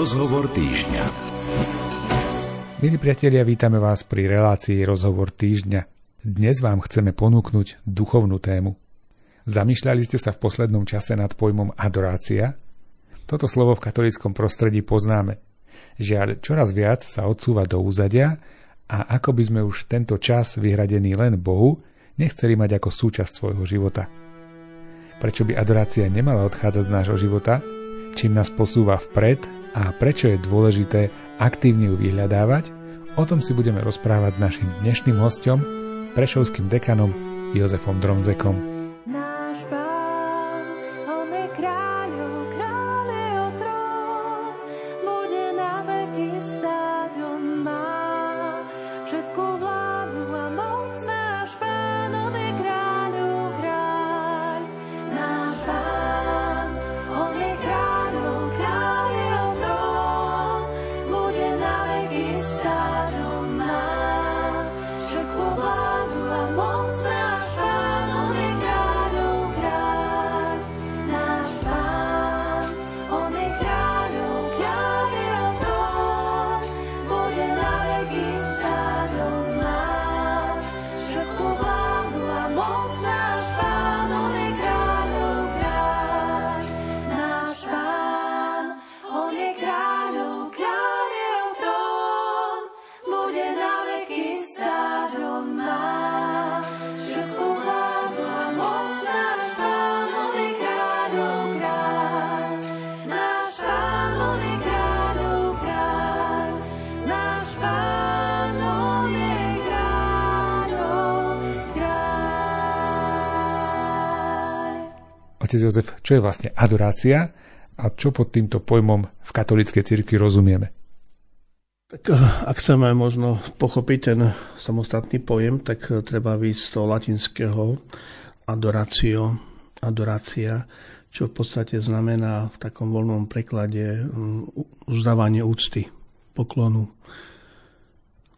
Rozhovor týždňa. Milí priatelia, vítame vás pri relácii Rozhovor týždňa. Dnes vám chceme ponúknuť duchovnú tému. Zamýšľali ste sa v poslednom čase nad pojmom adorácia? Toto slovo v katolickom prostredí poznáme. Žiaľ, čoraz viac sa odsúva do úzadia a ako by sme už tento čas vyhradený len Bohu nechceli mať ako súčasť svojho života. Prečo by adorácia nemala odchádzať z nášho života? Čím nás posúva vpred a prečo je dôležité aktívne ju vyhľadávať? O tom si budeme rozprávať s našim dnešným hostom, prešovským dekanom Jozefom Dronzekom. Otec Jozef, čo je vlastne adorácia a čo pod týmto pojmom v katolíckej cirkvi rozumieme? Tak eh, ak chceme možno pochopiť ten samostatný pojem, tak eh, treba výjsť z toho latinského adorácio, adorácia, čo v podstate znamená v takom voľnom preklade mm, uzdávanie úcty, poklonu.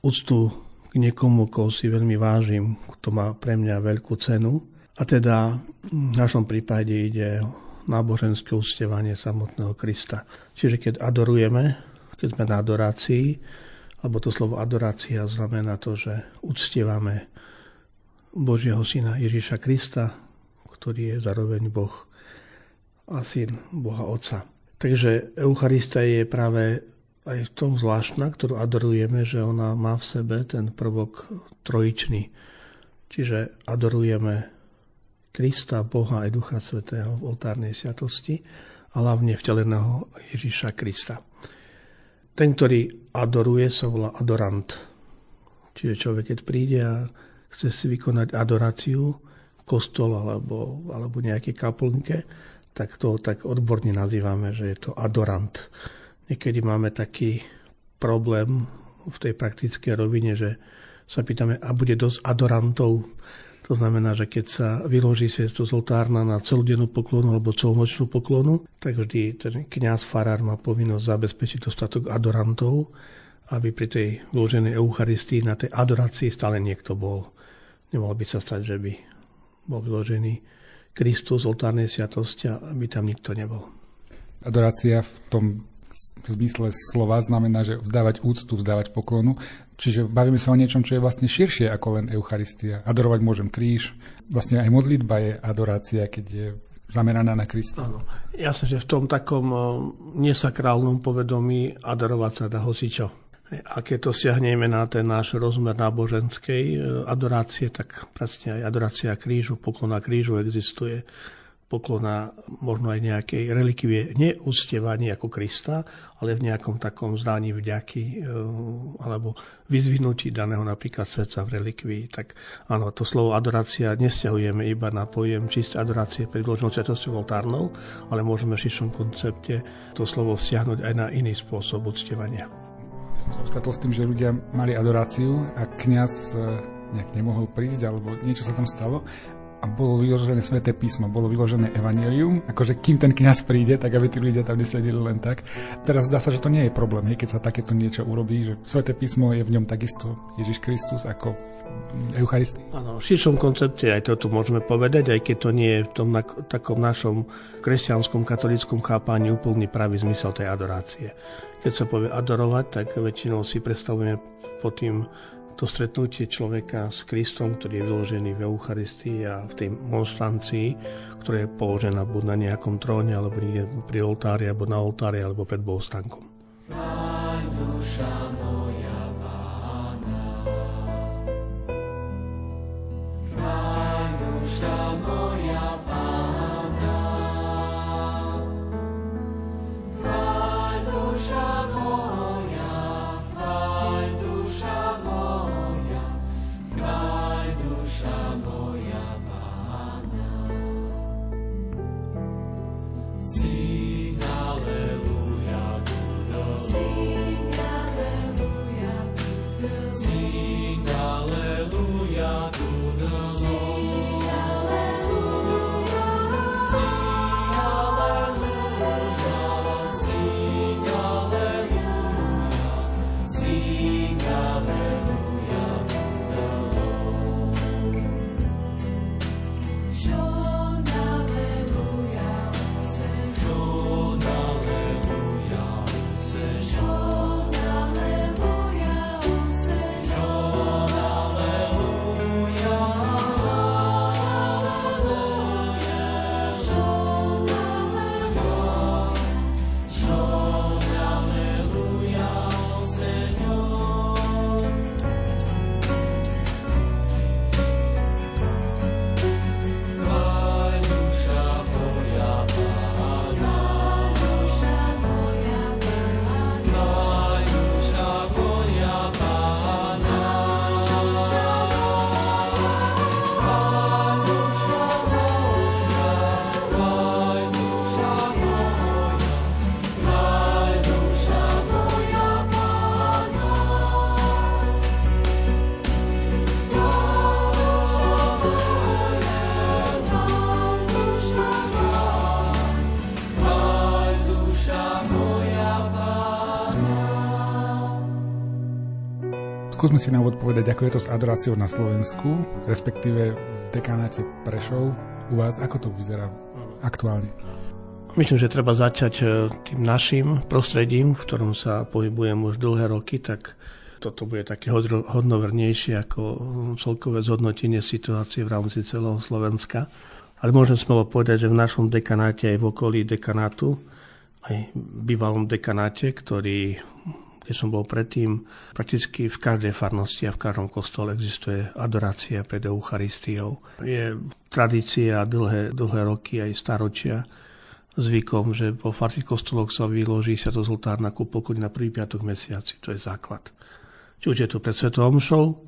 Úctu k niekomu, koho si veľmi vážim, kto má pre mňa veľkú cenu a teda v našom prípade ide o náboženské ustevanie samotného Krista. Čiže keď adorujeme, keď sme na adorácii, alebo to slovo adorácia znamená to, že uctievame Božieho syna Ježíša Krista, ktorý je zároveň Boh a syn Boha Otca. Takže Eucharista je práve aj v tom zvláštna, ktorú adorujeme, že ona má v sebe ten prvok trojičný. Čiže adorujeme Krista, Boha aj Ducha Svetého v oltárnej sviatosti a hlavne vteleného Ježiša Krista. Ten, ktorý adoruje, sa volá adorant. Čiže človek, keď príde a chce si vykonať adoráciu kostol alebo, alebo nejaké kaplnke, tak to tak odborne nazývame, že je to adorant. Niekedy máme taký problém v tej praktickej rovine, že sa pýtame, a bude dosť adorantov to znamená, že keď sa vyloží sviesto z oltárna na celodennú poklonu alebo celonočnú poklonu, tak vždy ten kňaz farár má povinnosť zabezpečiť dostatok adorantov, aby pri tej vloženej Eucharistii na tej adorácii stále niekto bol. Nemohol by sa stať, že by bol vyložený Kristus z oltárnej sviatosti aby tam nikto nebol. Adorácia v tom v zmysle slova znamená, že vzdávať úctu, vzdávať poklonu. Čiže bavíme sa o niečom, čo je vlastne širšie ako len Eucharistia. Adorovať môžem kríž. Vlastne aj modlitba je adorácia, keď je zameraná na Krista. Áno. Jasne, že v tom takom nesakrálnom povedomí adorovať sa dá hocičo. A keď to siahneme na ten náš rozmer náboženskej e, adorácie, tak presne aj adorácia krížu, poklona krížu existuje poklona možno aj nejakej relikvie, neúctievaní ako Krista, ale v nejakom takom zdaní vďaky e, alebo vyzvihnutí daného napríklad srdca v relikvii. Tak áno, to slovo adorácia nestiahujeme iba na pojem čisté adorácie pred vloženou svetosťou oltárnou, ale môžeme v širšom koncepte to slovo stiahnuť aj na iný spôsob uctievania. Som sa stretol s tým, že ľudia mali adoráciu a kňaz e, nejak nemohol prísť alebo niečo sa tam stalo a bolo vyložené sväté písmo, bolo vyložené evanelium, akože kým ten kňaz príde, tak aby tí ľudia tam nesedeli len tak. Teraz zdá sa, že to nie je problém, hej, keď sa takéto niečo urobí, že sväté písmo je v ňom takisto Ježiš Kristus ako Eucharistii. Áno, v širšom koncepte aj toto môžeme povedať, aj keď to nie je v tom na, takom našom kresťanskom, katolickom chápaní úplný pravý zmysel tej adorácie. Keď sa povie adorovať, tak väčšinou si predstavujeme pod tým to stretnutie človeka s Kristom, ktorý je vyložený v Eucharistii a v tej monštrancii, ktorá je položená buď na nejakom tróne, alebo pri oltári, alebo na oltári, alebo pred bohostankom. duša Skúsme si na úvod povedať, ako je to s adoráciou na Slovensku, respektíve v dekánáte Prešov. U vás, ako to vyzerá aktuálne? Myslím, že treba začať e, tým našim prostredím, v ktorom sa pohybujem už dlhé roky, tak toto bude také hodnovernejšie ako celkové zhodnotenie situácie v rámci celého Slovenska. Ale môžem smelo povedať, že v našom dekanáte aj v okolí dekanátu, aj v bývalom dekanáte, ktorý keď som bol predtým, prakticky v každej farnosti a v každom kostole existuje adorácia pred Eucharistiou. Je tradícia dlhé, dlhé roky, aj staročia, zvykom, že po farských kostoloch sa vyloží sviatozoltár na kúpolku na prvý piatok mesiaci. To je základ. Či už je to pred Svetou Omšou, eh,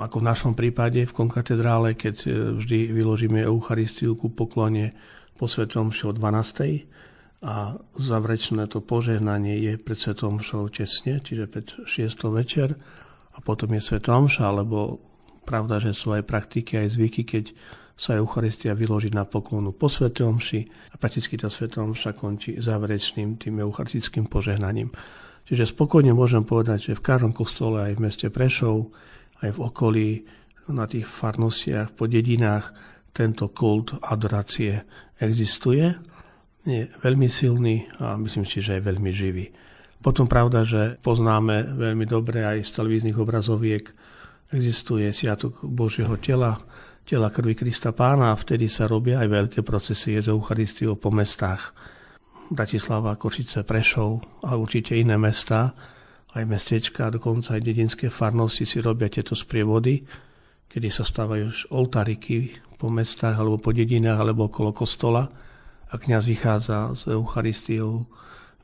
ako v našom prípade v konkatedrále, keď eh, vždy vyložíme Eucharistiu ku poklone po Svetom o 12 a záverečné to požehnanie je pred Svetom Mšou tesne, čiže pred 6. večer a potom je Svetom Mša, alebo pravda, že sú aj praktiky, aj zvyky, keď sa Eucharistia vyloží na poklonu po Svetom Mši a prakticky tá Svetom Mša končí záverečným tým eucharistickým požehnaním. Čiže spokojne môžem povedať, že v každom kostole aj v meste Prešov, aj v okolí, na tých farnostiach, po dedinách tento kult adorácie existuje je veľmi silný a myslím si, že je veľmi živý. Potom pravda, že poznáme veľmi dobre aj z televíznych obrazoviek, existuje Sviatok Božieho tela, tela krvi Krista Pána a vtedy sa robia aj veľké procesy z Eucharistiou po mestách. Bratislava, Košice, Prešov a určite iné mesta, aj mestečka, dokonca aj dedinské farnosti si robia tieto sprievody, kedy sa stávajú oltáriky po mestách alebo po dedinách alebo okolo kostola a kniaz vychádza s Eucharistiou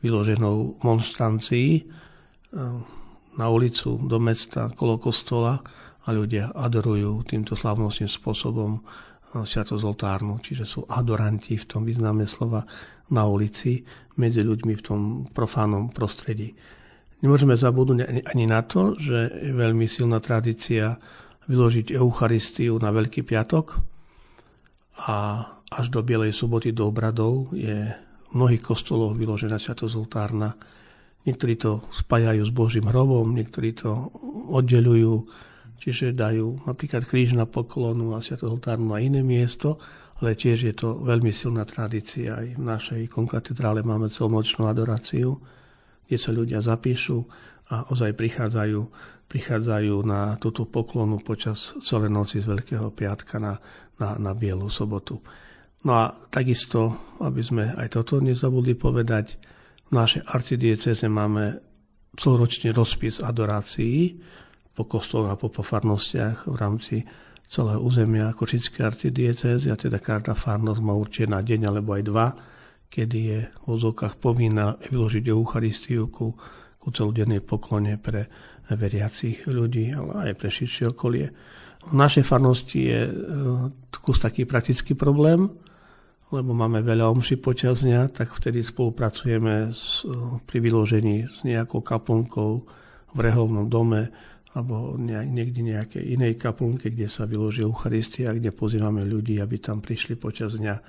vyloženou monštrancií e, na ulicu, do mesta, kolo kostola a ľudia adorujú týmto slavnostným spôsobom e, sviatozoltárnu, čiže sú adoranti v tom význame slova na ulici medzi ľuďmi v tom profánom prostredí. Nemôžeme zabudnúť ani na to, že je veľmi silná tradícia vyložiť Eucharistiu na Veľký piatok, a až do Bielej soboty do obradov je v mnohých kostoloch vyložená sviatozoltárna. Niektorí to spájajú s Božím hrobom, niektorí to oddelujú, čiže dajú napríklad kríž na poklonu a sviatozoltárnu na iné miesto, ale tiež je to veľmi silná tradícia. Aj v našej konkatedrále máme celonočnú adoráciu, kde sa ľudia zapíšu a ozaj prichádzajú, prichádzajú na túto poklonu počas celej noci z Veľkého piatka na, na, na Bielu sobotu. No a takisto, aby sme aj toto nezabudli povedať, v našej arcidieceze máme celoročný rozpis adorácií po kostoloch a po pofarnostiach v rámci celého územia Košickej arcidiecezy a teda každá farnosť má určite na deň alebo aj dva, kedy je v vozovkách povinná vyložiť Eucharistiu ku, ku celodennej poklone pre veriacich ľudí, ale aj pre širšie okolie. V našej farnosti je e, kus taký praktický problém, lebo máme veľa omší počas dňa, tak vtedy spolupracujeme s, pri vyložení s nejakou kaplnkou v reholnom dome alebo niekde nejakej inej kaplnke, kde sa vyloží Eucharistia, kde pozývame ľudí, aby tam prišli počas dňa e,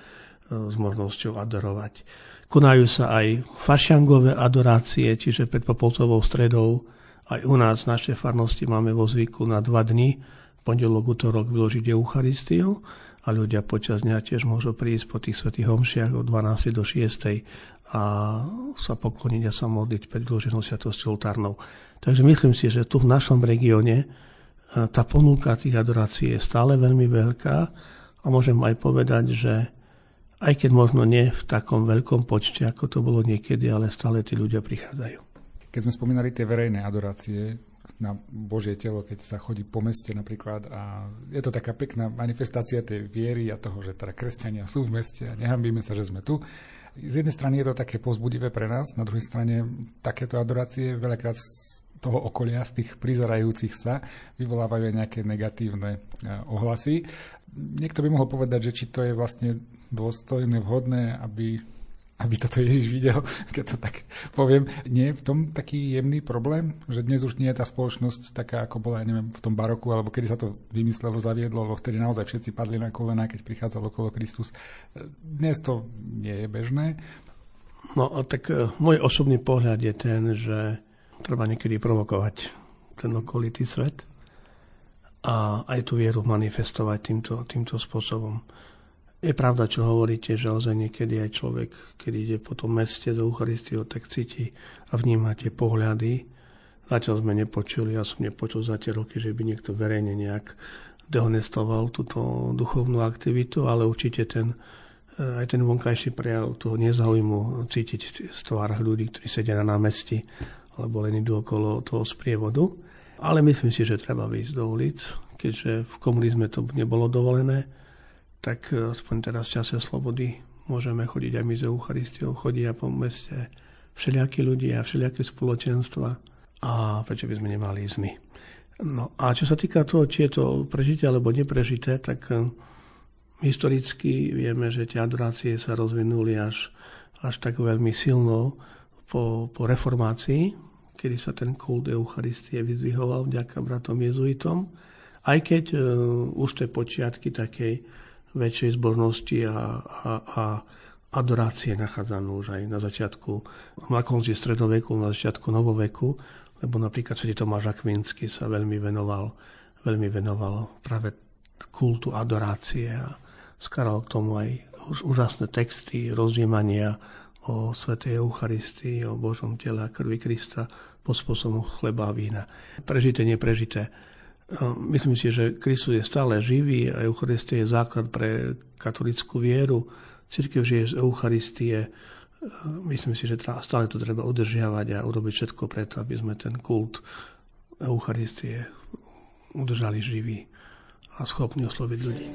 s možnosťou adorovať. Konajú sa aj fašiangové adorácie, čiže pred Popolcovou stredou. Aj u nás v našej farnosti máme vo zvyku na dva dni, pondelok, útorok vyložiť Eucharistiu a ľudia počas dňa tiež môžu prísť po tých svetých homšiach od 12. do 6. a sa pokloniť a sa modliť pred vloženou sviatosťou oltárnou. Takže myslím si, že tu v našom regióne e, tá ponuka tých adorácií je stále veľmi veľká a môžem aj povedať, že aj keď možno nie v takom veľkom počte, ako to bolo niekedy, ale stále tí ľudia prichádzajú. Keď sme spomínali tie verejné adorácie, na Božie telo, keď sa chodí po meste napríklad a je to taká pekná manifestácia tej viery a toho, že teda kresťania sú v meste a nehambíme sa, že sme tu. Z jednej strany je to také pozbudivé pre nás, na druhej strane takéto adorácie veľakrát z toho okolia, z tých prizerajúcich sa, vyvolávajú aj nejaké negatívne e, ohlasy. Niekto by mohol povedať, že či to je vlastne dôstojné, vhodné, aby aby toto Ježiš videl, keď to tak poviem. Nie je v tom taký jemný problém, že dnes už nie je tá spoločnosť taká, ako bola, ja neviem, v tom baroku, alebo kedy sa to vymyslelo, zaviedlo, alebo vtedy naozaj všetci padli na kolena, keď prichádzal okolo Kristus. Dnes to nie je bežné. No, tak e, môj osobný pohľad je ten, že treba niekedy provokovať ten okolitý svet a aj tú vieru manifestovať týmto, týmto spôsobom. Je pravda, čo hovoríte, že ozaj niekedy aj človek, keď ide po tom meste za Eucharistiou, tak cíti a vníma tie pohľady. Zatiaľ sme nepočuli, ja som nepočul za tie roky, že by niekto verejne nejak dehonestoval túto duchovnú aktivitu, ale určite ten, eh, aj ten vonkajší prejav toho nezaujímu cítiť v tvárach ľudí, ktorí sedia na námestí alebo len idú okolo toho sprievodu. Ale myslím si, že treba vyjsť do ulic, keďže v komunizme to nebolo dovolené tak e, aspoň teraz v čase slobody môžeme chodiť aj my za Eucharistiou, chodia po meste všelijakí ľudia, všelijaké spoločenstva a prečo by sme nemali ísť my. No a čo sa týka toho, či je to prežité alebo neprežité, tak e, historicky vieme, že tie adorácie sa rozvinuli až, až tak veľmi silno po, po reformácii, kedy sa ten kult Eucharistie vyzdvihoval vďaka bratom jezuitom, aj keď uh, už tie počiatky takej väčšej zbožnosti a, a, a adorácie nachádzané už aj na začiatku, na konci stredoveku, na začiatku novoveku, lebo napríklad Sv. Tomáš Akvinsky sa veľmi venoval, veľmi venoval práve kultu adorácie a skaral k tomu aj úžasné texty rozjímania o Svetej Eucharistii, o Božom tele a krvi Krista pod spôsobom chleba a vína. Prežité, neprežité Myslím si, že Kristus je stále živý a Eucharistia je základ pre katolickú vieru. Církev žije z Eucharistie. Myslím si, že stále to treba udržiavať a urobiť všetko preto, aby sme ten kult Eucharistie udržali živý a schopný osloviť ľudí.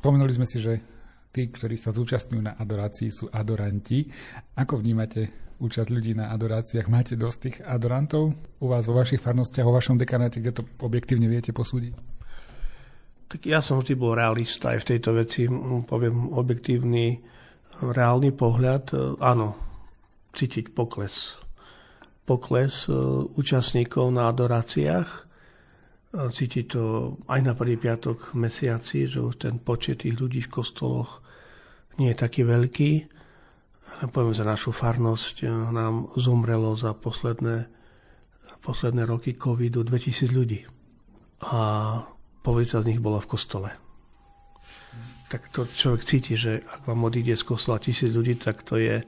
Spomenuli sme si, že tí, ktorí sa zúčastňujú na adorácii, sú adoranti. Ako vnímate účasť ľudí na adoráciách? Máte dosť tých adorantov u vás vo vašich farnostiach, vo vašom dekanáte, kde to objektívne viete posúdiť? Tak ja som vždy bol realista aj v tejto veci, poviem objektívny, reálny pohľad. Áno, cítiť pokles. Pokles e, účastníkov na adoráciách, Cíti to aj na prvý piatok mesiaci, že ten počet tých ľudí v kostoloch nie je taký veľký. Poviem za našu farnosť, eh, nám zomrelo za posledné, posledné roky covidu 2000 ľudí. A polovica z nich bola v kostole. Tak to človek cíti, že ak vám odíde z kostola tisíc ľudí, tak to je,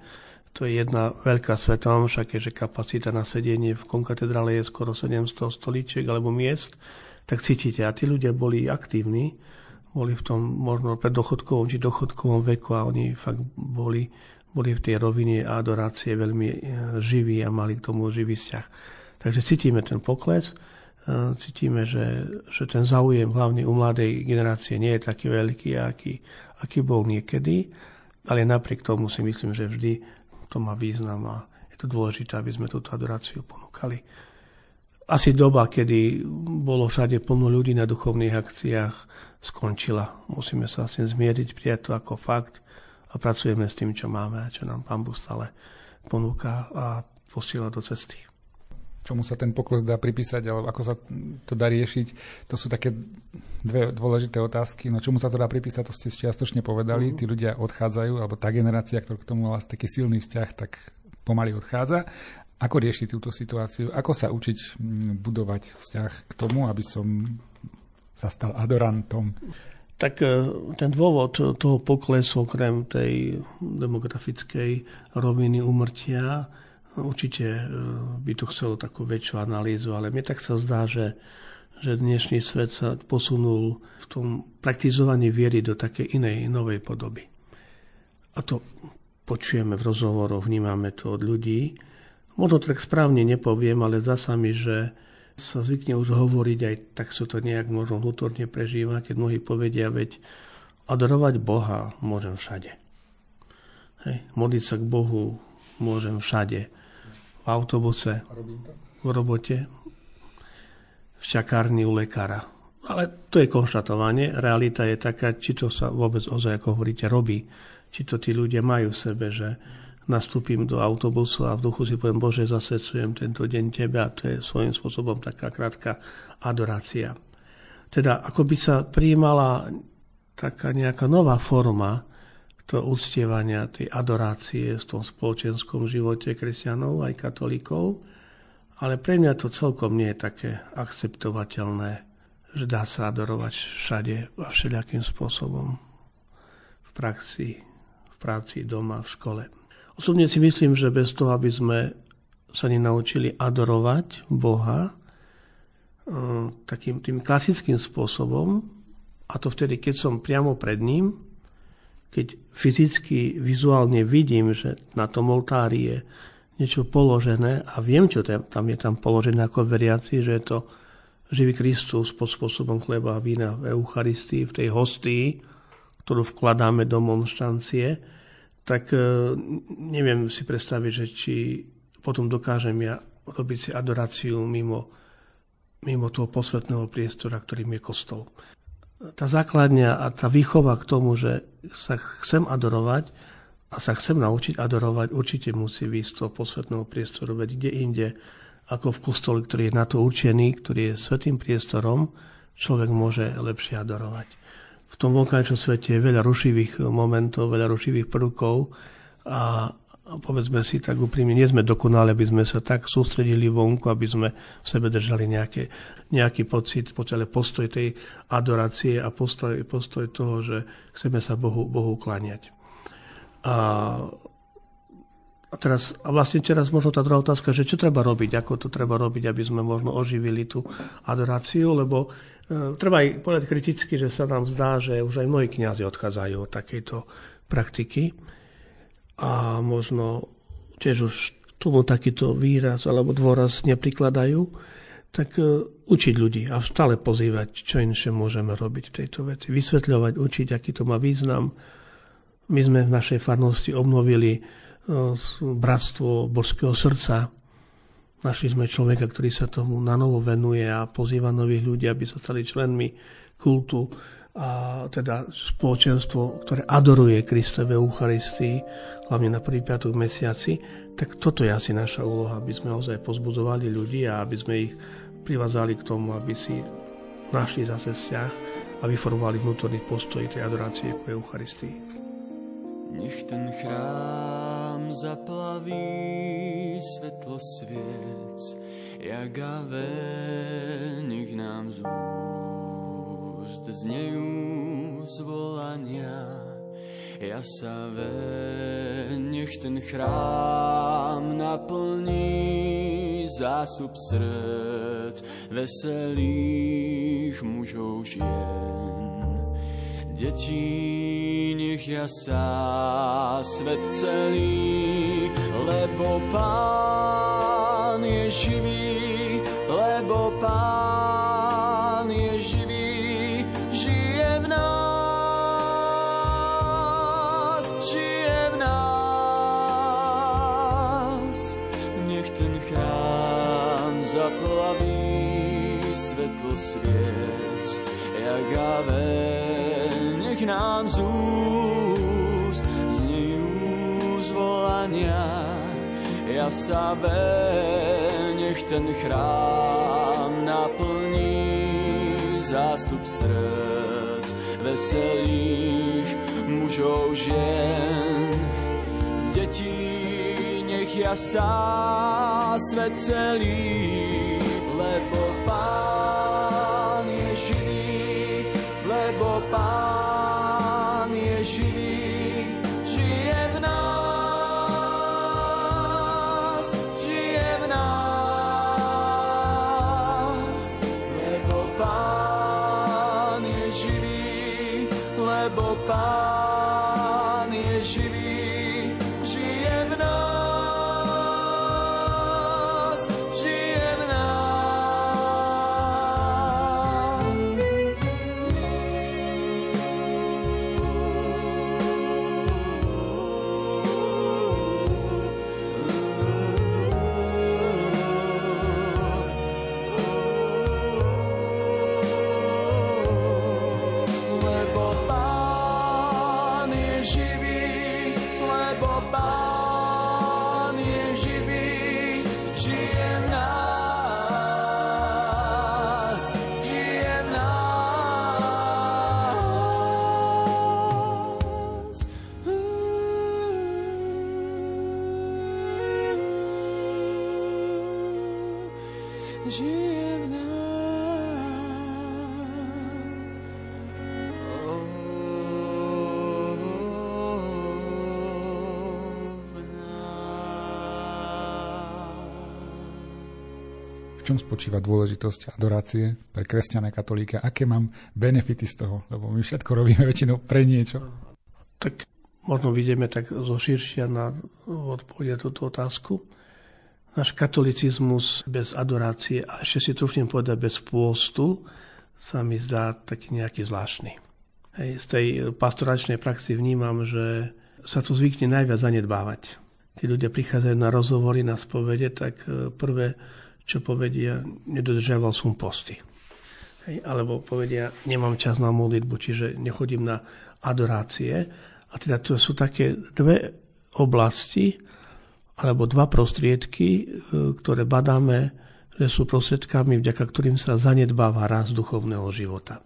to je jedna veľká sveta je, že kapacita na sedenie v konkatedrále je skoro 700 stolíčiek alebo miest, tak cítite. A tí ľudia boli aktívni, boli v tom možno pred dochodkovom či dochodkovom veku a oni fakt boli, boli v tej rovine adorácie veľmi e, živí a mali k tomu živý vzťah. Takže cítime ten pokles, e, cítime, že, že ten záujem hlavne u mladej generácie nie je taký veľký, aký, aký bol niekedy, ale napriek tomu si myslím, že vždy to má význam a je to dôležité, aby sme túto adoráciu ponúkali asi doba, kedy bolo všade plno ľudí na duchovných akciách, skončila. Musíme sa s tým zmieriť, prijať to ako fakt a pracujeme s tým, čo máme a čo nám Pán Boh stále ponúka a posiela do cesty. Čomu sa ten pokles dá pripísať, alebo ako sa to dá riešiť, to sú také dve dôležité otázky. No čomu sa to dá pripísať, to ste čiastočne povedali. Uh-huh. Tí ľudia odchádzajú, alebo tá generácia, ktorá k tomu mala taký silný vzťah, tak pomaly odchádza. Ako riešiť túto situáciu? Ako sa učiť mm, budovať vzťah k tomu, aby som sa stal adorantom? Tak e, ten dôvod toho poklesu okrem tej demografickej roviny umrtia určite e, by to chcelo takú väčšiu analýzu, ale mne tak sa zdá, že, že dnešný svet sa posunul v tom praktizovaní viery do takej inej, novej podoby. A to počujeme v rozhovoroch, vnímame to od ľudí, Možno tak správne nepoviem, ale zdá sa mi, že sa zvykne už hovoriť, aj tak sa to nejak možno vnútorne prežíva, keď mnohí povedia, veď adorovať Boha môžem všade. Hej, modliť sa k Bohu môžem všade. V autobuse, v robote, v čakárni u lekára. Ale to je konštatovanie. Realita je taká, či to sa vôbec ozaj, ako hovoríte, robí. Či to tí ľudia majú v sebe, že nastúpim do autobusu a v duchu si poviem, Bože, zasvedcujem tento deň Tebe a to je svojím spôsobom taká krátka adorácia. Teda ako by sa prijímala taká nejaká nová forma to uctievania, tej adorácie v tom spoločenskom živote kresťanov aj katolíkov, ale pre mňa to celkom nie je také akceptovateľné, že dá sa adorovať všade a všelijakým spôsobom v praxi, v práci, doma, v škole. Osobne si myslím, že bez toho, aby sme sa nenaučili adorovať Boha eh, takým tým klasickým spôsobom, a to vtedy, keď som priamo pred ním, keď fyzicky, vizuálne vidím, že na tom oltári je niečo položené a viem, čo tam je tam položené ako veriaci, že je to živý Kristus pod spôsobom chleba a vína v Eucharistii, v tej hostii, ktorú vkladáme do monštancie, tak eh, neviem si predstaviť, že či potom dokážem ja robiť si adoráciu mimo, mimo toho posvetného priestora, ktorým je kostol. Tá základňa a tá výchova k tomu, že sa chcem adorovať a sa chcem naučiť adorovať, určite musí výjsť z toho posvetného priestoru, veď kde inde, ako v kostole, ktorý je na to určený, ktorý je svetým priestorom, človek môže lepšie adorovať. V tom vonkajšom svete je veľa rušivých momentov, veľa rušivých prvkov a povedzme si tak úprimne, nie sme dokonali, aby sme sa tak sústredili vonku, aby sme v sebe držali nejaké, nejaký pocit, ale postoj tej adorácie a postoj, postoj toho, že chceme sa Bohu, Bohu kláňať. A, a, teraz, a vlastne teraz možno tá druhá otázka, že čo treba robiť, ako to treba robiť, aby sme možno oživili tú adoráciu, lebo e, treba aj povedať kriticky, že sa nám zdá, že už aj mnohí kniazy odchádzajú od takejto praktiky a možno tiež už tomu takýto výraz alebo dôraz neprikladajú, tak e, učiť ľudí a stále pozývať, čo inšie môžeme robiť v tejto veci. Vysvetľovať, učiť, aký to má význam. My sme v našej farnosti obnovili e, bratstvo Božského srdca. Našli sme človeka, ktorý sa tomu na novo venuje a pozýva nových ľudí, aby sa stali členmi kultu a teda spoločenstvo, ktoré adoruje Kristove Eucharistii, hlavne na prvý piatok mesiaci, tak toto je asi naša úloha, aby sme ozaj pozbudovali ľudí a aby sme ich privázali k tomu, aby si našli zase vzťah a vyformovali vnútorný postoj tej adorácie k Eucharistii. Nech ten chrám zaplaví svetlo sviec, jak nech nám zúť úst znejú zvolania. Ja sa ve, nech ten chrám naplní zásup srdc veselých mužov žien. Deti, nech ja sa svet celý, lebo Pán je živý, Sa nech ten chrám naplní zástup srdc veselých mužov žien. Deti, nech ja sa svet celý, v čom spočíva dôležitosť adorácie pre kresťané katolíka, aké mám benefity z toho, lebo my všetko robíme väčšinou pre niečo. Tak možno vidíme tak zo širšia na odpovede túto otázku. Náš katolicizmus bez adorácie a ešte si trúfnem povedať bez pôstu sa mi zdá taký nejaký zvláštny. Hej, z tej pastoračnej praxi vnímam, že sa to zvykne najviac zanedbávať. Keď ľudia prichádzajú na rozhovory, na spovede, tak e, prvé čo povedia, nedodržiaval som posty. Hej, alebo povedia, nemám čas na modlitbu, čiže nechodím na adorácie. A teda to sú také dve oblasti, alebo dva prostriedky, e, ktoré badáme, že sú prostriedkami, vďaka ktorým sa zanedbáva rast duchovného života.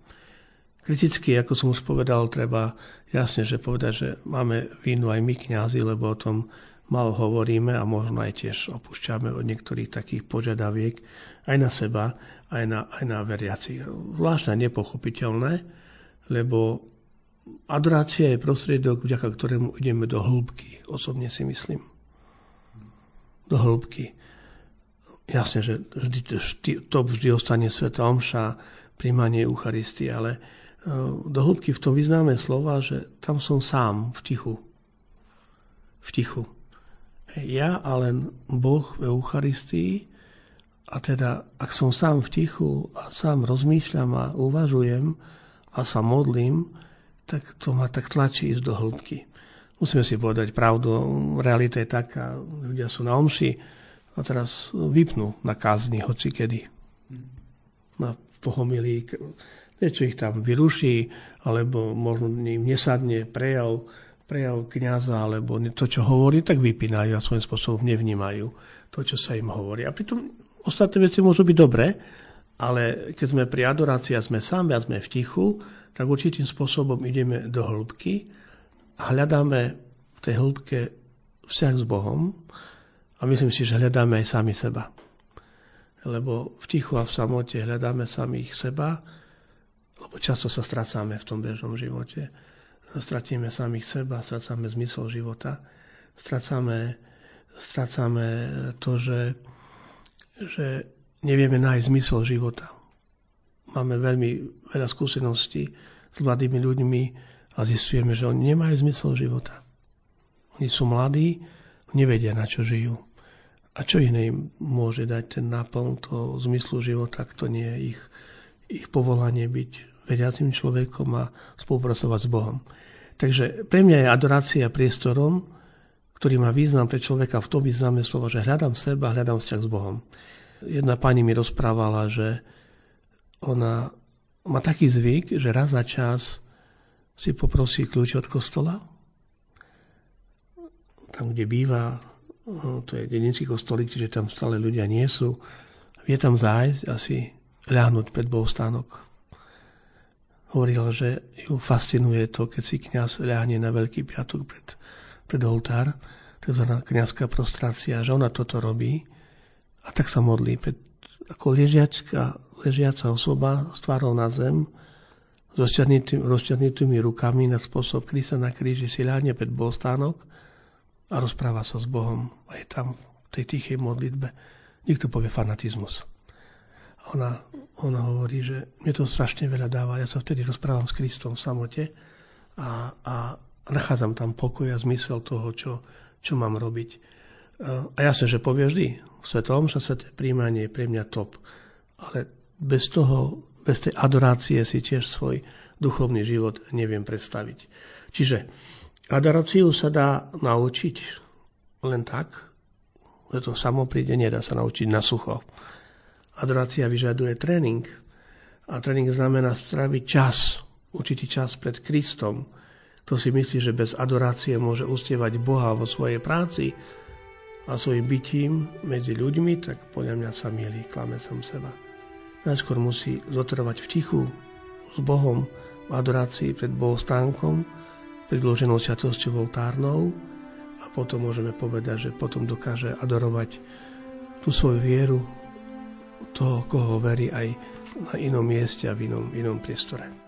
Kriticky, ako som už povedal, treba jasne, že povedať, že máme vínu aj my kňazi, lebo o tom mal hovoríme a možno aj tiež opúšťame od niektorých takých požiadaviek aj na seba, aj na, aj na veriacich. Zvláštne nepochopiteľné, lebo adorácia je prostriedok, vďaka ktorému ideme do hĺbky, osobne si myslím. Do hĺbky. Jasne, že vždy, to vždy ostane Sveta Omša, príjmanie Eucharistie, ale e, do hĺbky v tom vyznáme slova, že tam som sám, v tichu. V tichu ja a len Boh v Eucharistii a teda ak som sám v tichu a sám rozmýšľam a uvažujem a sa modlím, tak to ma tak tlačí ísť do hĺbky. Musíme si povedať pravdu, realita je taká, ľudia sú na omši a teraz vypnú na kázni hoci kedy. Na pohomilí, niečo ich tam vyruší, alebo možno im nesadne prejav prejav kniaza alebo to, čo hovorí, tak vypínajú a svojím spôsobom nevnímajú to, čo sa im hovorí. A pritom ostatné veci môžu byť dobré, ale keď sme pri adorácii a sme sami a sme v tichu, tak určitým spôsobom ideme do hĺbky a hľadáme v tej hĺbke vzťah s Bohom a myslím si, že hľadáme aj sami seba. Lebo v tichu a v samote hľadáme samých seba, lebo často sa strácame v tom bežnom živote stratíme samých seba, strácame zmysel života, strácame, strácame to, že, že nevieme nájsť zmysel života. Máme veľmi veľa skúseností s mladými ľuďmi a zistujeme, že oni nemajú zmysel života. Oni sú mladí, nevedia, na čo žijú. A čo iné im môže dať ten náplň toho zmyslu života, to nie je ich, ich povolanie byť veriacim človekom a spolupracovať s Bohom. Takže pre mňa je adorácia priestorom, ktorý má význam pre človeka v tom význame slova, že hľadám seba, hľadám vzťah s Bohom. Jedna pani mi rozprávala, že ona má taký zvyk, že raz za čas si poprosí kľúč od kostola. Tam, kde býva, no, to je dedinský kostolík, čiže tam stále ľudia nie sú. Vie tam zájsť a si ľahnuť pred bohostánok hovorila, že ju fascinuje to, keď si kňaz ľahne na Veľký piatok pred, pred oltár, tzv. kňazská prostrácia, že ona toto robí a tak sa modlí. Pred, ako ležiačka, ležiaca osoba s tvárou na zem, s rozťahnutými rukami na spôsob Krista na kríži si ľahne pred bohostánok a rozpráva sa s Bohom a je tam v tej tichej modlitbe. Niekto povie fanatizmus ona, ona hovorí, že mne to strašne veľa dáva. Ja sa vtedy rozprávam s Kristom v samote a, a nachádzam tam pokoj a zmysel toho, čo, čo mám robiť. A jasne, že povie vždy, svetom, že sveté príjmanie je pre mňa top. Ale bez toho, bez tej adorácie si tiež svoj duchovný život neviem predstaviť. Čiže adoráciu sa dá naučiť len tak, že to samo príde, nedá sa naučiť na sucho. Adorácia vyžaduje tréning. A tréning znamená straviť čas, určitý čas pred Kristom. Kto si myslí, že bez adorácie môže ustievať Boha vo svojej práci a svojim bytím medzi ľuďmi, tak podľa mňa sa milí, klame som seba. Najskôr musí zotrvať v tichu s Bohom v adorácii pred bohostánkom, pred vloženou sviatosťou oltárnou a potom môžeme povedať, že potom dokáže adorovať tú svoju vieru, toho, koho verí aj na inom mieste a v inom, inom priestore.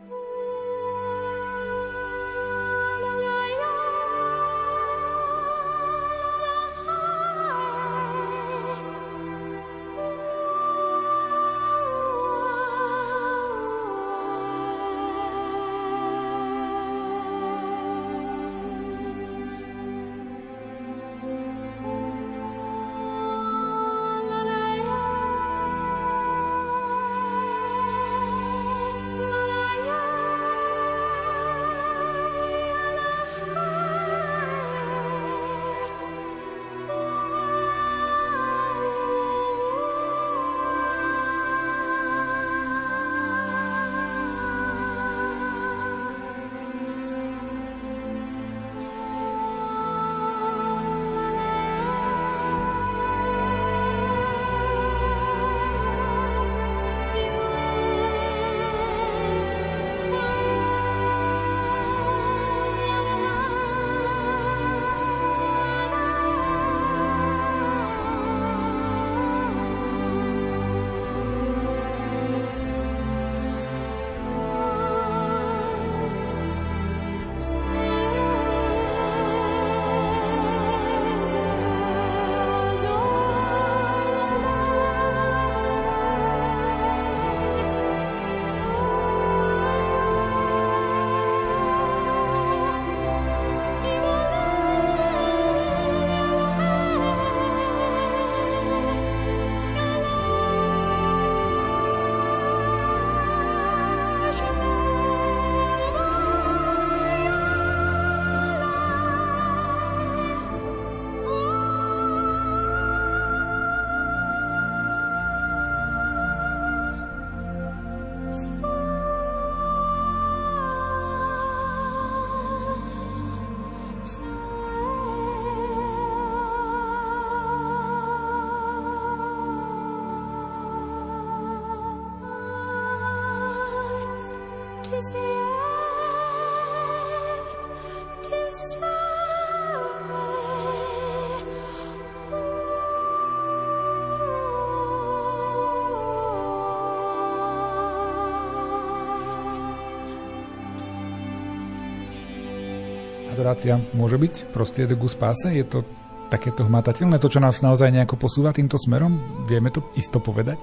Adorácia môže byť prostriedok ku spáse? Je to takéto hmatateľné, to, čo nás naozaj nejako posúva týmto smerom? Vieme to isto povedať?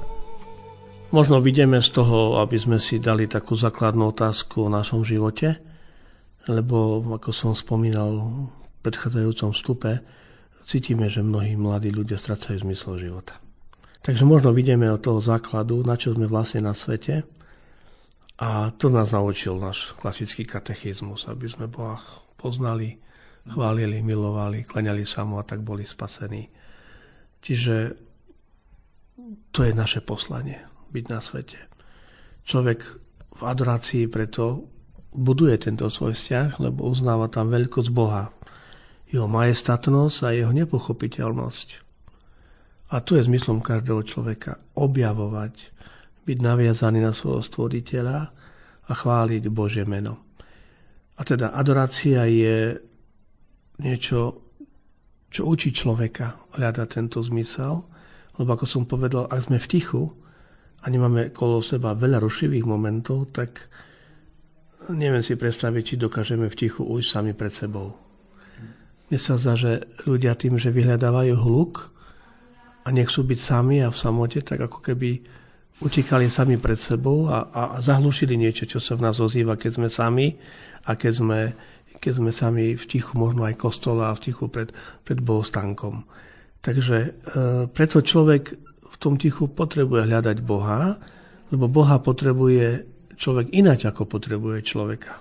Možno vidíme z toho, aby sme si dali takú základnú otázku o našom živote, lebo ako som spomínal v predchádzajúcom vstupe, cítime, že mnohí mladí ľudia strácajú zmysel života. Takže možno vidíme od toho základu, na čo sme vlastne na svete a to nás naučil náš klasický katechizmus, aby sme Boha poznali, chválili, milovali, klaňali sa mu a tak boli spasení. Čiže to je naše poslanie, byť na svete. Človek v adorácii preto buduje tento svoj vzťah, lebo uznáva tam veľkosť Boha, jeho majestatnosť a jeho nepochopiteľnosť. A tu je zmyslom každého človeka objavovať, byť naviazaný na svojho stvoriteľa a chváliť Bože meno. A teda adorácia je niečo, čo učí človeka hľadať tento zmysel, lebo ako som povedal, ak sme v tichu a nemáme kolo seba veľa rušivých momentov, tak neviem si predstaviť, či dokážeme v tichu ujsť sami pred sebou. Mne sa zdá, že ľudia tým, že vyhľadávajú hluk a nechcú byť sami a v samote, tak ako keby utekali sami pred sebou a, a, zahlušili niečo, čo sa v nás ozýva, keď sme sami a keď sme, keď sme sami v tichu, možno aj kostola a v tichu pred, pred bohostánkom. Takže e, preto človek v tom tichu potrebuje hľadať Boha, lebo Boha potrebuje človek ináč, ako potrebuje človeka.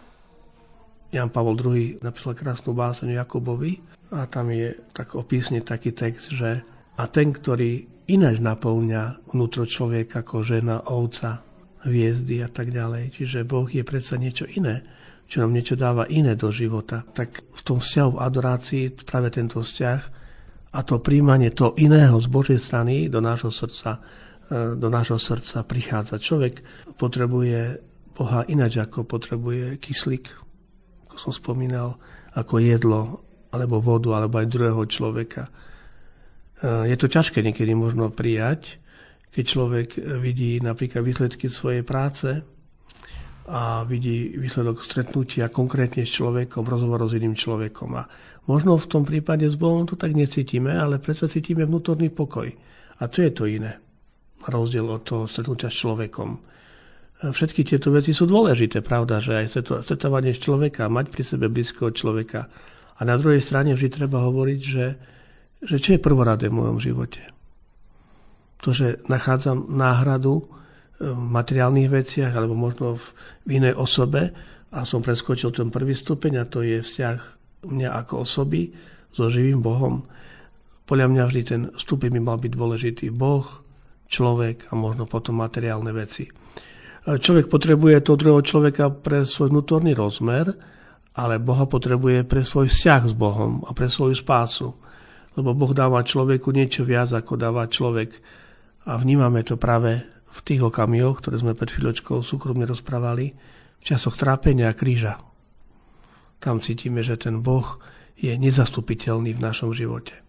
Jan Pavol II napísal krásnu báseň Jakubovi a tam je tak opísne taký text, že a ten, ktorý ináč naplňa vnútro človeka ako žena, ovca, hviezdy a tak ďalej. Čiže Boh je predsa niečo iné čo nám niečo dáva iné do života, tak v tom vzťahu v adorácii práve tento vzťah a to príjmanie toho iného z Božej strany do nášho srdca, e, do nášho srdca prichádza. Človek potrebuje Boha ináč ako potrebuje kyslík, ako som spomínal, ako jedlo, alebo vodu, alebo aj druhého človeka. E, je to ťažké niekedy možno prijať, keď človek vidí napríklad výsledky svojej práce a vidí výsledok stretnutia konkrétne s človekom, rozhovoru s iným človekom. A možno v tom prípade s Bohom to tak necítime, ale predsa cítime vnútorný pokoj. A to je to iné. Rozdiel od toho stretnutia s človekom. Všetky tieto veci sú dôležité, pravda, že aj stretovanie človeka, mať pri sebe blízkeho človeka. A na druhej strane vždy treba hovoriť, že, že čo je prvoradé v mojom živote to, že nachádzam náhradu e, v materiálnych veciach alebo možno v, inej osobe a som preskočil ten prvý stupeň a to je vzťah mňa ako osoby so živým Bohom. Podľa mňa vždy ten stupeň by mal byť dôležitý. Boh, človek a možno potom materiálne veci. E, človek potrebuje toho druhého človeka pre svoj vnútorný rozmer, ale Boha potrebuje pre svoj vzťah s Bohom a pre svoju spásu. Lebo Boh dáva človeku niečo viac, ako dáva človek a vnímame to práve v tých okamihoch, ktoré sme pred chvíľočkou súkromne rozprávali, v časoch trápenia a kríža. Tam cítime, že ten Boh je nezastupiteľný v našom živote.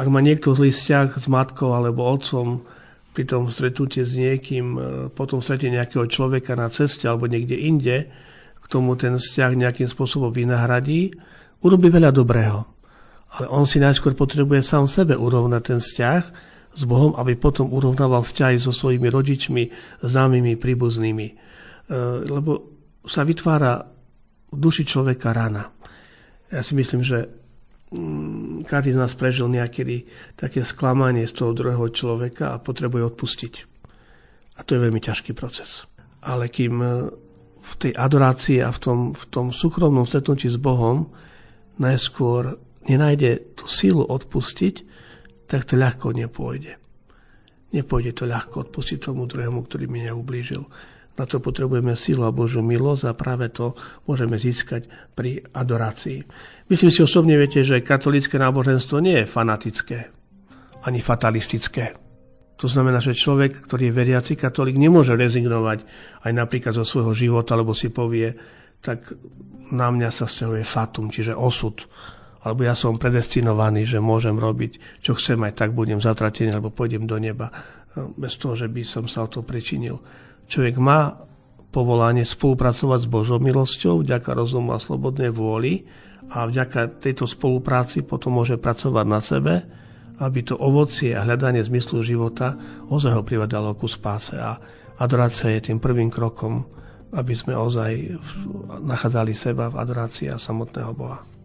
Ak má niekto zlý vzťah s matkou alebo otcom, pri tom stretnutí s niekým, e, potom strete nejakého človeka na ceste alebo niekde inde, k tomu ten vzťah nejakým spôsobom vynahradí, urobí veľa dobrého. Ale on si najskôr potrebuje sám sebe urovnať ten vzťah, s Bohom, aby potom urovnával vzťahy so svojimi rodičmi, známymi, príbuznými. E, lebo sa vytvára v duši človeka rana. Ja si myslím, že mm, každý z nás prežil nejaký také sklamanie z toho druhého človeka a potrebuje odpustiť. A to je veľmi ťažký proces. Ale kým e, v tej adorácii a v tom, v tom súkromnom stretnutí s Bohom najskôr nenájde tú sílu odpustiť, tak to ľahko nepôjde. Nepôjde to ľahko odpustiť tomu druhému, ktorý mi neublížil. Na to potrebujeme silu a Božiu milosť a práve to môžeme získať pri adorácii. Myslím si osobne, viete, že katolické náboženstvo nie je fanatické ani fatalistické. To znamená, že človek, ktorý je veriaci katolík, nemôže rezignovať aj napríklad zo svojho života, alebo si povie, tak na mňa sa stiahuje fatum, čiže osud alebo ja som predestinovaný, že môžem robiť, čo chcem, aj tak budem zatratený, alebo pôjdem do neba, no, bez toho, že by som sa o to pričinil. Človek má povolanie spolupracovať s Božou milosťou, vďaka rozumu a slobodnej vôli a vďaka tejto spolupráci potom môže pracovať na sebe, aby to ovocie a hľadanie zmyslu života ozaj ho privadalo ku spáse. A adorácia je tým prvým krokom, aby sme ozaj nachádzali seba v adorácii a samotného Boha.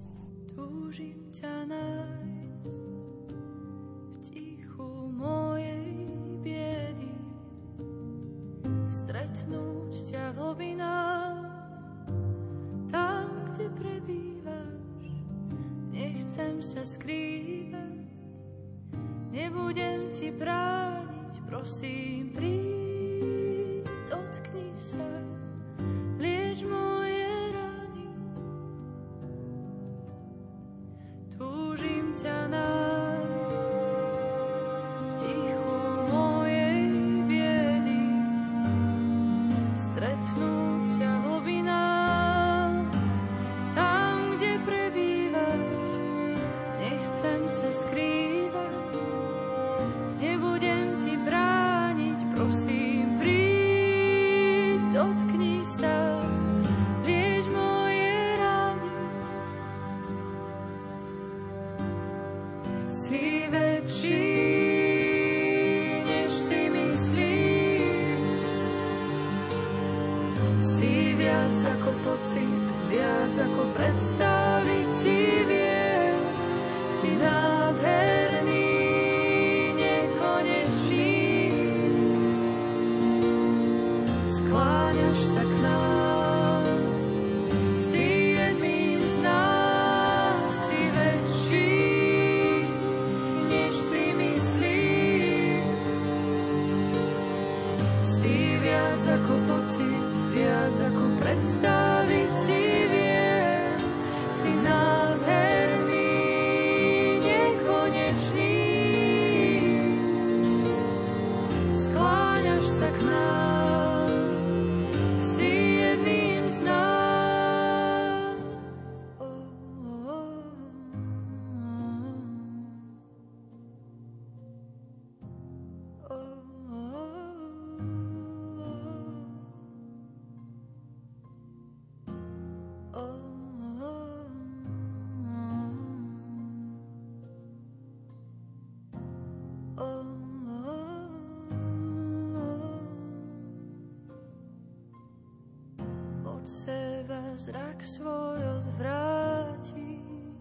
Svoj odvrátim.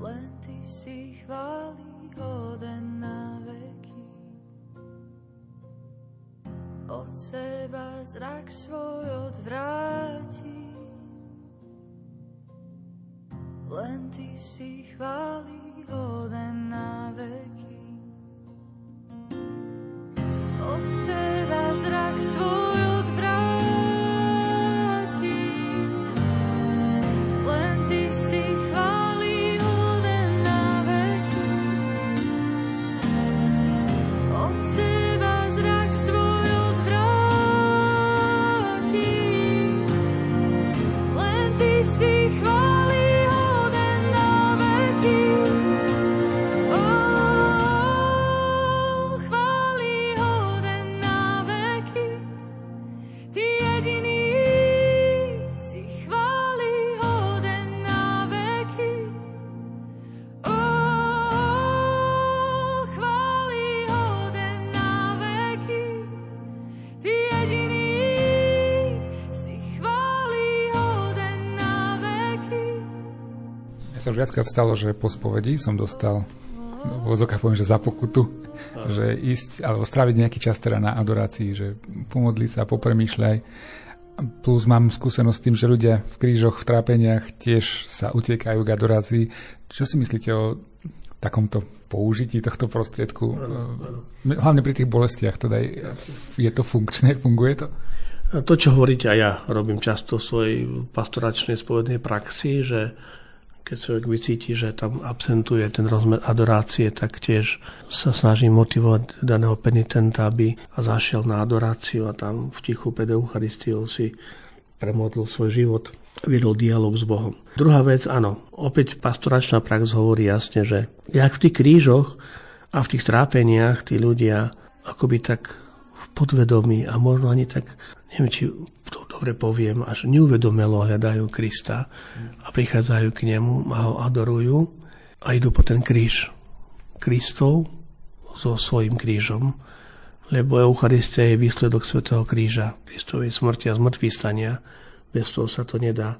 Len Ty si chváli hoden na veky. Od seba zrak svoj odvrátim. Sa viackrát stalo, že po spovedi som dostal v vozokách poviem, že za pokutu, že ísť, alebo stráviť nejaký čas teda na adorácii, že pomodli sa, popremýšľaj. Plus mám skúsenosť s tým, že ľudia v krížoch, v trápeniach tiež sa utiekajú k adorácii. Čo si myslíte o takomto použití tohto prostriedku? Hlavne pri tých bolestiach, teda je to funkčné, funguje to? To, čo hovoríte, a ja robím často v svojej pastoračnej spovednej praxi, že keď človek vycíti, že tam absentuje ten rozmer adorácie, tak tiež sa snažím motivovať daného penitenta, aby zašiel na adoráciu a tam v tichu pred Eucharistiou si premodlil svoj život, viedol dialog s Bohom. Druhá vec, áno, opäť pastoračná prax hovorí jasne, že jak v tých krížoch a v tých trápeniach tí ľudia akoby tak v podvedomí a možno ani tak, neviem, či to dobre poviem, až neuvedomelo hľadajú Krista a prichádzajú k nemu a ho adorujú a idú po ten kríž Kristov so svojím krížom, lebo Eucharistia je výsledok Svetého kríža, Kristovej smrti a zmrtvý. Bez toho sa to nedá.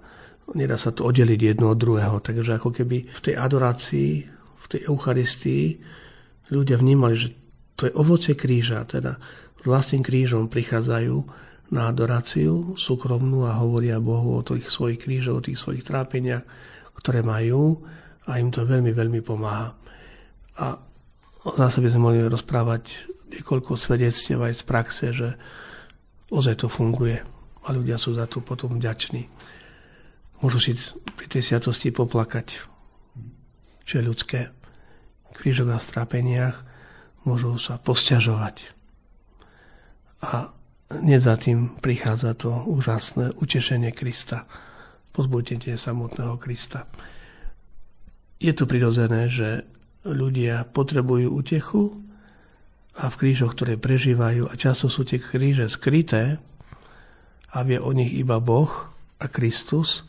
Nedá sa to oddeliť jedno od druhého. Takže ako keby v tej adorácii, v tej Eucharistii ľudia vnímali, že to je ovoce kríža, teda s vlastným krížom prichádzajú na adoráciu súkromnú a hovoria Bohu o tých svojich krížoch, o tých svojich trápeniach, ktoré majú a im to veľmi, veľmi pomáha. A zase by sme mohli rozprávať niekoľko svedectiev aj z praxe, že ozaj to funguje a ľudia sú za to potom vďační. Môžu si pri tej sviatosti poplakať, čo je ľudské. V krížoch a strápeniach môžu sa posťažovať a hneď za tým prichádza to úžasné utešenie Krista, pozbudenie samotného Krista. Je to prirodzené, že ľudia potrebujú utechu a v krížoch, ktoré prežívajú, a často sú tie kríže skryté a vie o nich iba Boh a Kristus,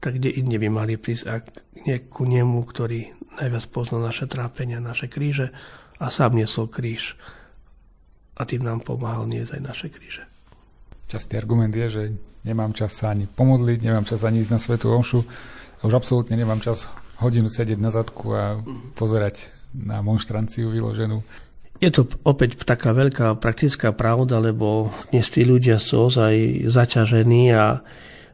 tak kde inde by mali prísť ak nie ku nemu, ktorý najviac poznal naše trápenia, naše kríže a sám niesol kríž a tým nám pomáhal niesť aj naše kríže. Častý argument je, že nemám čas sa ani pomodliť, nemám čas ani ísť na Svetú Omšu, už absolútne nemám čas hodinu sedieť na zadku a pozerať na monštranciu vyloženú. Je to opäť taká veľká praktická pravda, lebo dnes tí ľudia sú ozaj zaťažení a,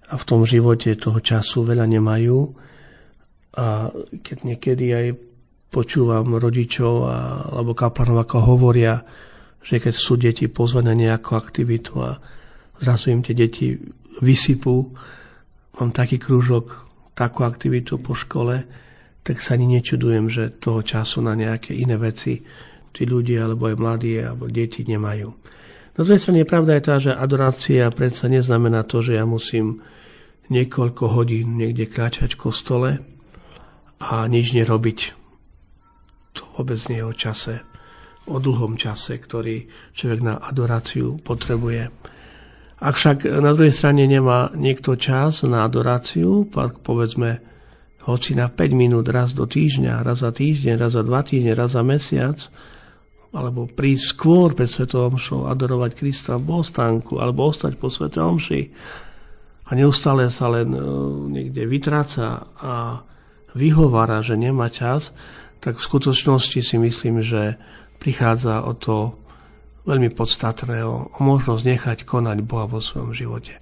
a v tom živote toho času veľa nemajú. A keď niekedy aj počúvam rodičov a, alebo kaplanov, ako hovoria, že keď sú deti pozvané na nejakú aktivitu a zrazu im tie deti vysypú, mám taký krúžok, takú aktivitu po škole, tak sa ani nečudujem, že toho času na nejaké iné veci tí ľudia, alebo aj mladí, alebo deti nemajú. Na druhej strane pravda je tá, že adorácia predsa neznamená to, že ja musím niekoľko hodín niekde kráčať v kostole a nič nerobiť. To vôbec nie je o čase o dlhom čase, ktorý človek na adoráciu potrebuje. Ak však na druhej strane nemá niekto čas na adoráciu, pak povedzme hoci na 5 minút raz do týždňa, raz za týždeň, raz za dva týždne, raz za mesiac, alebo prísť skôr pred Svetou adorovať Krista v bohostánku, alebo ostať po Svetej Omši a neustále sa len e, niekde vytráca a vyhovára, že nemá čas, tak v skutočnosti si myslím, že prichádza o to veľmi podstatné, o, o možnosť nechať konať Boha vo svojom živote.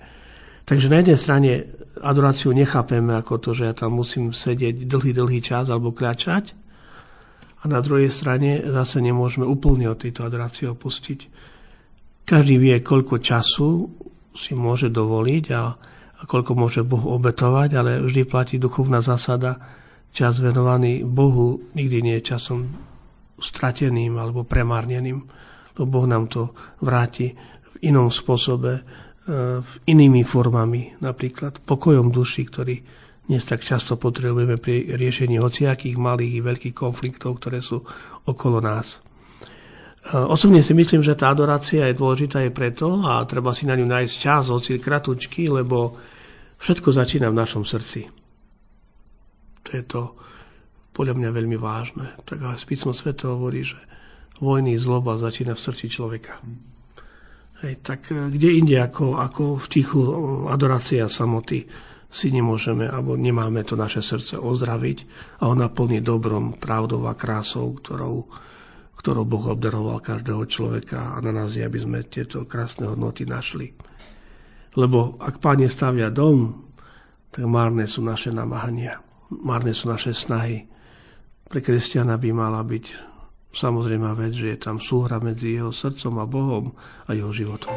Takže na jednej strane adoráciu nechápeme ako to, že ja tam musím sedieť dlhý, dlhý čas alebo kľačať, a na druhej strane zase nemôžeme úplne od tejto adorácie opustiť. Každý vie, koľko času si môže dovoliť a, a koľko môže Bohu obetovať, ale vždy platí duchovná zásada, čas venovaný Bohu nikdy nie je časom strateným alebo premárneným, lebo Boh nám to vráti v inom spôsobe, e, v inými formami, napríklad pokojom duši, ktorý dnes tak často potrebujeme pri riešení hociakých malých i veľkých konfliktov, ktoré sú okolo nás. E, osobne si myslím, že tá adorácia je dôležitá aj preto a treba si na ňu nájsť čas, hoci kratučky, lebo všetko začína v našom srdci. To je to podľa mňa veľmi vážne. Tak aj písmo sveto hovorí, že vojny zloba začína v srdci človeka. Hej, tak e, kde inde ako, ako v tichu adorácia samoty si nemôžeme, alebo nemáme to naše srdce ozdraviť a ho naplniť dobrom, pravdou a krásou, ktorou, ktorou Boh obdaroval každého človeka a na nás je, aby sme tieto krásne hodnoty našli. Lebo ak Pán nestavia dom, tak márne sú naše namáhania, márne sú naše snahy. Pre kresťana by mala byť samozrejme vec, že je tam súhra medzi jeho srdcom a Bohom a jeho životom.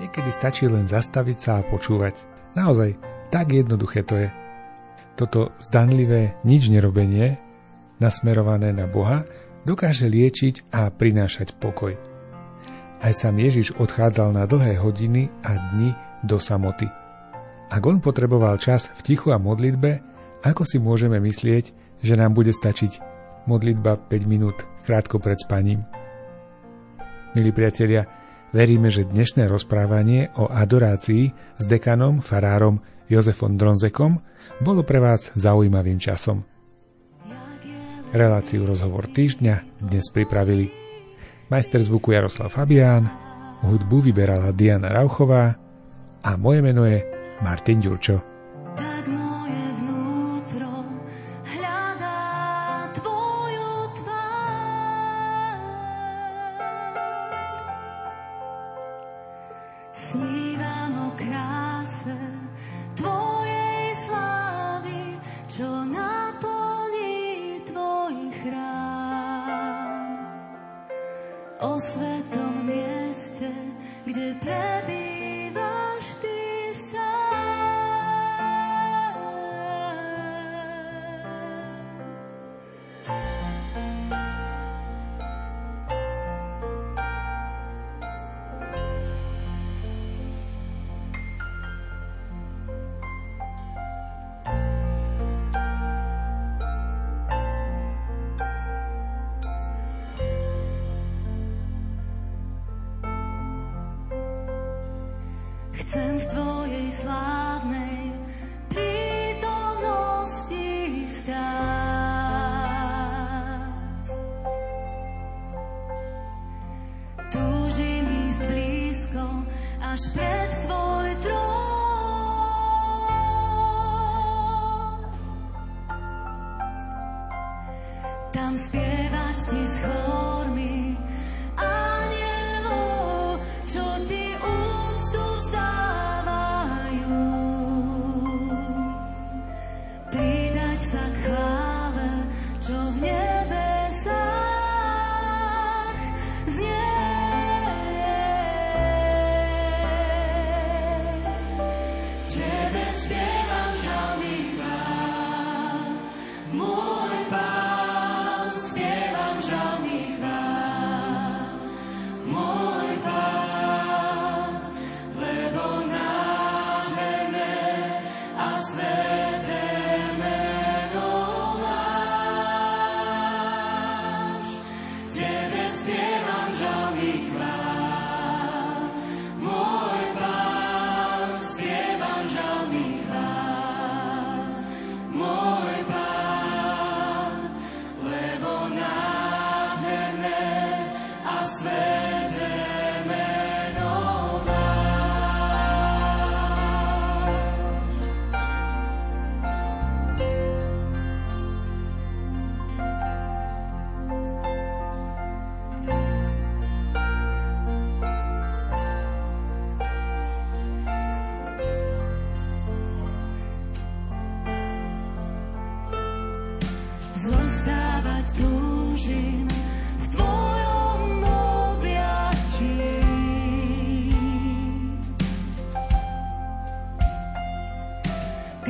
Niekedy stačí len zastaviť sa a počúvať. Naozaj, tak jednoduché to je. Toto zdanlivé nič nerobenie, nasmerované na Boha, dokáže liečiť a prinášať pokoj. Aj sám Ježiš odchádzal na dlhé hodiny a dni do samoty. Ak on potreboval čas v tichu a modlitbe, ako si môžeme myslieť, že nám bude stačiť modlitba 5 minút krátko pred spaním? Milí priatelia, Veríme, že dnešné rozprávanie o adorácii s dekanom, farárom Jozefom Dronzekom bolo pre vás zaujímavým časom. Reláciu Rozhovor týždňa dnes pripravili majster zvuku Jaroslav Fabián, hudbu vyberala Diana Rauchová a moje meno je Martin Ďurčo. Chcem spievať Ti schod.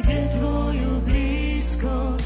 kde tvoju blízkosť.